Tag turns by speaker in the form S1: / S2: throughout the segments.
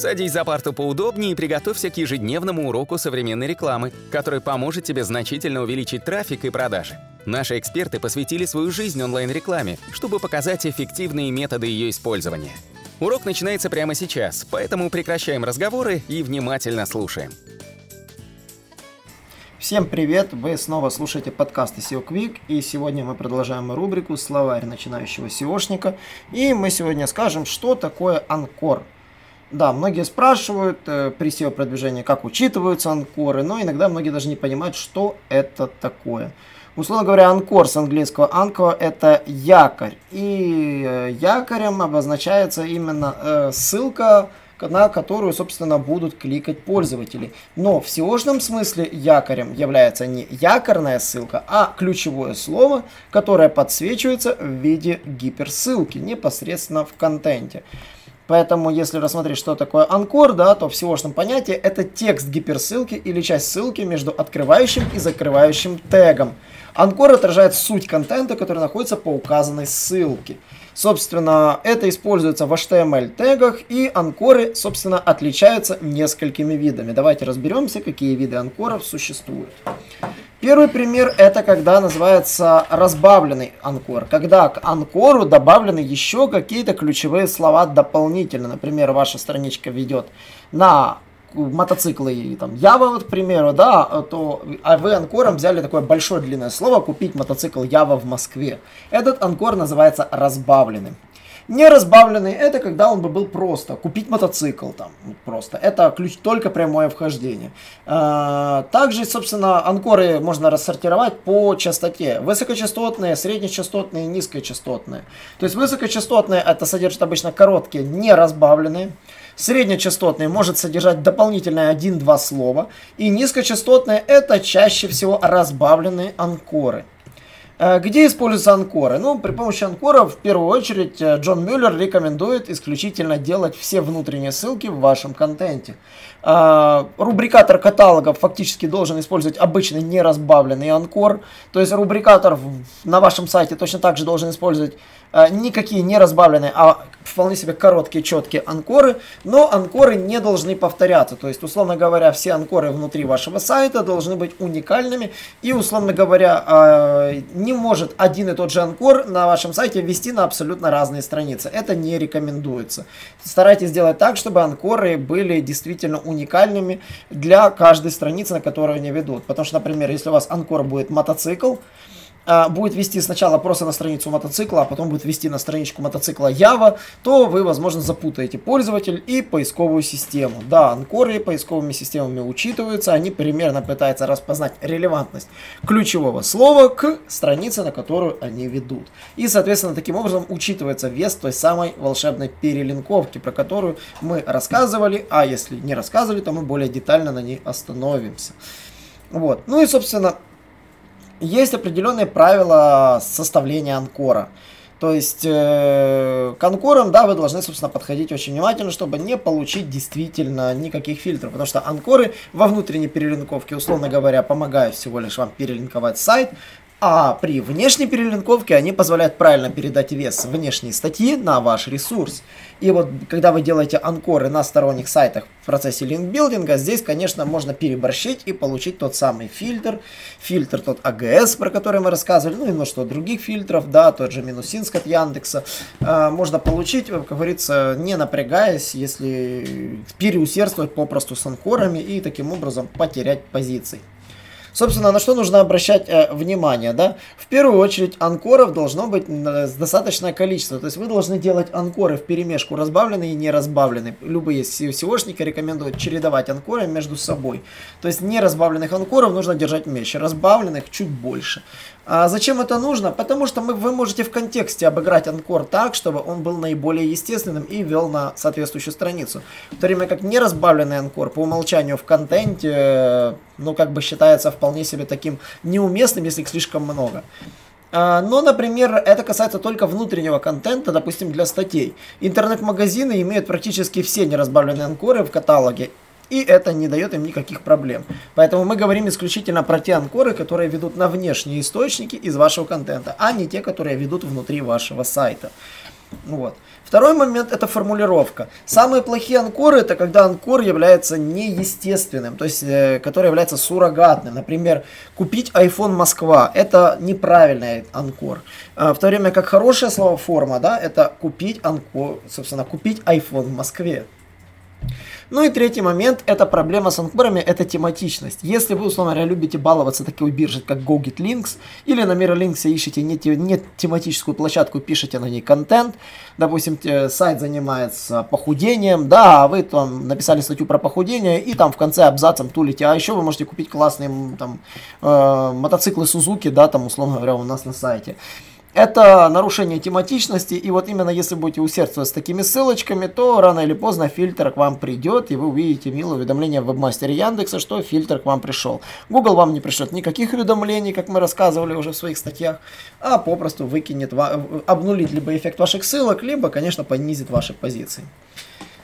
S1: Садись за парту поудобнее и приготовься к ежедневному уроку современной рекламы, который поможет тебе значительно увеличить трафик и продажи. Наши эксперты посвятили свою жизнь онлайн-рекламе, чтобы показать эффективные методы ее использования. Урок начинается прямо сейчас, поэтому прекращаем разговоры и внимательно слушаем.
S2: Всем привет! Вы снова слушаете подкасты SEO Quick, и сегодня мы продолжаем рубрику «Словарь начинающего SEOшника», и мы сегодня скажем, что такое анкор – да, многие спрашивают э, при SEO-продвижении, как учитываются анкоры, но иногда многие даже не понимают, что это такое. Условно говоря, анкор с английского анкор это якорь. И э, якорем обозначается именно э, ссылка, на которую, собственно, будут кликать пользователи. Но в seo смысле якорем является не якорная ссылка, а ключевое слово, которое подсвечивается в виде гиперссылки непосредственно в контенте. Поэтому, если рассмотреть, что такое анкор, да, то в seo понятии это текст гиперссылки или часть ссылки между открывающим и закрывающим тегом. Анкор отражает суть контента, который находится по указанной ссылке. Собственно, это используется в HTML тегах, и анкоры, собственно, отличаются несколькими видами. Давайте разберемся, какие виды анкоров существуют. Первый пример это когда называется разбавленный анкор. Когда к анкору добавлены еще какие-то ключевые слова дополнительно. Например, ваша страничка ведет на мотоциклы там Ява, вот, к примеру, да, то а вы анкором взяли такое большое длинное слово купить мотоцикл Ява в Москве. Этот анкор называется разбавленным. Не разбавленный это когда он бы был просто. Купить мотоцикл там просто. Это ключ только прямое вхождение. А, также, собственно, анкоры можно рассортировать по частоте. Высокочастотные, среднечастотные, низкочастотные. То есть высокочастотные это содержит обычно короткие, не разбавленные. Среднечастотные может содержать дополнительное 1-2 слова. И низкочастотные это чаще всего разбавленные анкоры. Э, где используются анкоры? Ну, при помощи анкоров, в первую очередь, э, Джон Мюллер рекомендует исключительно делать все внутренние ссылки в вашем контенте. Э, рубрикатор каталогов фактически должен использовать обычный неразбавленный анкор. То есть рубрикатор на вашем сайте точно так же должен использовать никакие не разбавленные, а вполне себе короткие, четкие анкоры, но анкоры не должны повторяться. То есть, условно говоря, все анкоры внутри вашего сайта должны быть уникальными и, условно говоря, а, не может один и тот же анкор на вашем сайте вести на абсолютно разные страницы. Это не рекомендуется. Старайтесь сделать так, чтобы анкоры были действительно уникальными для каждой страницы, на которую они ведут. Потому что, например, если у вас анкор будет мотоцикл, будет вести сначала просто на страницу мотоцикла, а потом будет вести на страничку мотоцикла Java, то вы, возможно, запутаете пользователь и поисковую систему. Да, анкоры поисковыми системами учитываются, они примерно пытаются распознать релевантность ключевого слова к странице, на которую они ведут. И, соответственно, таким образом учитывается вес той самой волшебной перелинковки, про которую мы рассказывали, а если не рассказывали, то мы более детально на ней остановимся. Вот. Ну и, собственно, есть определенные правила составления анкора. То есть э, к анкорам, да, вы должны, собственно, подходить очень внимательно, чтобы не получить действительно никаких фильтров. Потому что анкоры во внутренней перелинковке, условно говоря, помогают всего лишь вам перелинковать сайт, а при внешней перелинковке они позволяют правильно передать вес внешней статьи на ваш ресурс. И вот когда вы делаете анкоры на сторонних сайтах в процессе линкбилдинга, здесь, конечно, можно переборщить и получить тот самый фильтр, фильтр тот AGS, про который мы рассказывали, ну и множество других фильтров, да, тот же минусинск от Яндекса, э, можно получить, как говорится, не напрягаясь, если переусердствовать попросту с анкорами и таким образом потерять позиции. Собственно, на что нужно обращать э, внимание, да? В первую очередь, анкоров должно быть э, достаточное количество. То есть вы должны делать анкоры в перемешку, разбавленные и не разбавленные. Любые SEOшники рекомендуют чередовать анкоры между собой. То есть неразбавленных анкоров нужно держать меньше, разбавленных чуть больше. А зачем это нужно? Потому что мы, вы можете в контексте обыграть анкор так, чтобы он был наиболее естественным и вел на соответствующую страницу. В то время как неразбавленный анкор по умолчанию в контенте, э, ну, как бы считается вполне себе таким неуместным, если их слишком много. А, но, например, это касается только внутреннего контента, допустим, для статей. Интернет-магазины имеют практически все неразбавленные анкоры в каталоге, и это не дает им никаких проблем. Поэтому мы говорим исключительно про те анкоры, которые ведут на внешние источники из вашего контента, а не те, которые ведут внутри вашего сайта. Вот. Второй момент это формулировка. Самые плохие анкоры это когда анкор является неестественным, то есть э, который является суррогатным. Например, купить iPhone Москва это неправильный анкор. А, в то время как хорошее слово форма, да, это купить анкор, собственно, купить iPhone в Москве. Ну и третий момент, это проблема с анкорами, это тематичность. Если вы, условно говоря, любите баловаться такой биржей, как GoGetLinks, или на MirrorLinks ищете не, не тематическую площадку, пишете на ней контент, допустим, сайт занимается похудением, да, а вы там написали статью про похудение, и там в конце абзацем тулите, а еще вы можете купить классные там э, мотоциклы Suzuki, да, там, условно говоря, у нас на сайте. Это нарушение тематичности, и вот именно если будете усердствовать с такими ссылочками, то рано или поздно фильтр к вам придет, и вы увидите милое уведомление в вебмастере Яндекса, что фильтр к вам пришел. Google вам не пришлет никаких уведомлений, как мы рассказывали уже в своих статьях, а попросту выкинет, обнулит либо эффект ваших ссылок, либо, конечно, понизит ваши позиции.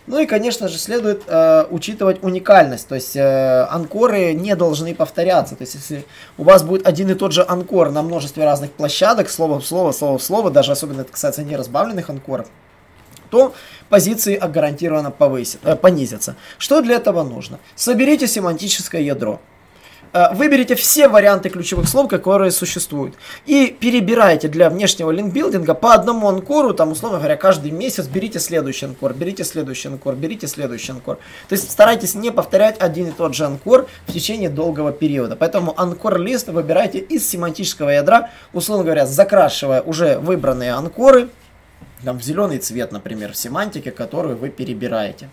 S2: Ну и, конечно же, следует э, учитывать уникальность. То есть э, анкоры не должны повторяться. То есть если у вас будет один и тот же анкор на множестве разных площадок, слово слово, слово слово, даже особенно это касается неразбавленных анкоров, то позиции гарантированно повысят, э, понизятся. Что для этого нужно? Соберите семантическое ядро. Э, выберите все варианты ключевых слов, которые существуют. И перебирайте для внешнего линкбилдинга по одному анкору, там, условно говоря, каждый месяц берите следующий анкор, берите следующий анкор, берите следующий анкор. То есть старайтесь не повторять один и тот же анкор в течение долгого периода. Поэтому анкор-лист выбирайте из семантического ядра, условно говоря, закрашивая уже выбранные анкоры, там, в зеленый цвет, например, в семантике, которую вы перебираете.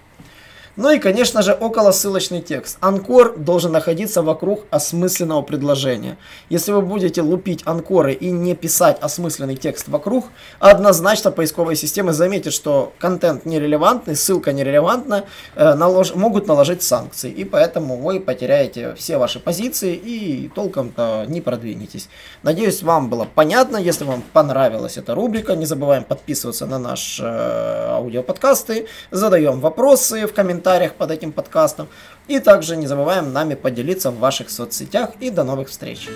S2: Ну и, конечно же, около ссылочный текст. Анкор должен находиться вокруг осмысленного предложения. Если вы будете лупить анкоры и не писать осмысленный текст вокруг, однозначно поисковые системы заметят, что контент нерелевантный, ссылка нерелевантна, э, налож... могут наложить санкции. И поэтому вы потеряете все ваши позиции и толком-то не продвинетесь. Надеюсь, вам было понятно. Если вам понравилась эта рубрика, не забываем подписываться на наши э, аудиоподкасты, задаем вопросы в комментариях комментариях под этим подкастом. И также не забываем нами поделиться в ваших соцсетях. И до новых встреч!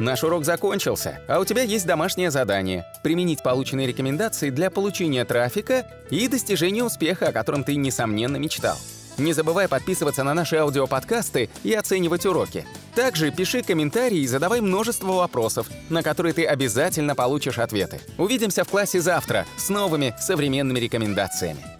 S1: Наш урок закончился, а у тебя есть домашнее задание – применить полученные рекомендации для получения трафика и достижения успеха, о котором ты, несомненно, мечтал. Не забывай подписываться на наши аудиоподкасты и оценивать уроки. Также пиши комментарии и задавай множество вопросов, на которые ты обязательно получишь ответы. Увидимся в классе завтра с новыми современными рекомендациями.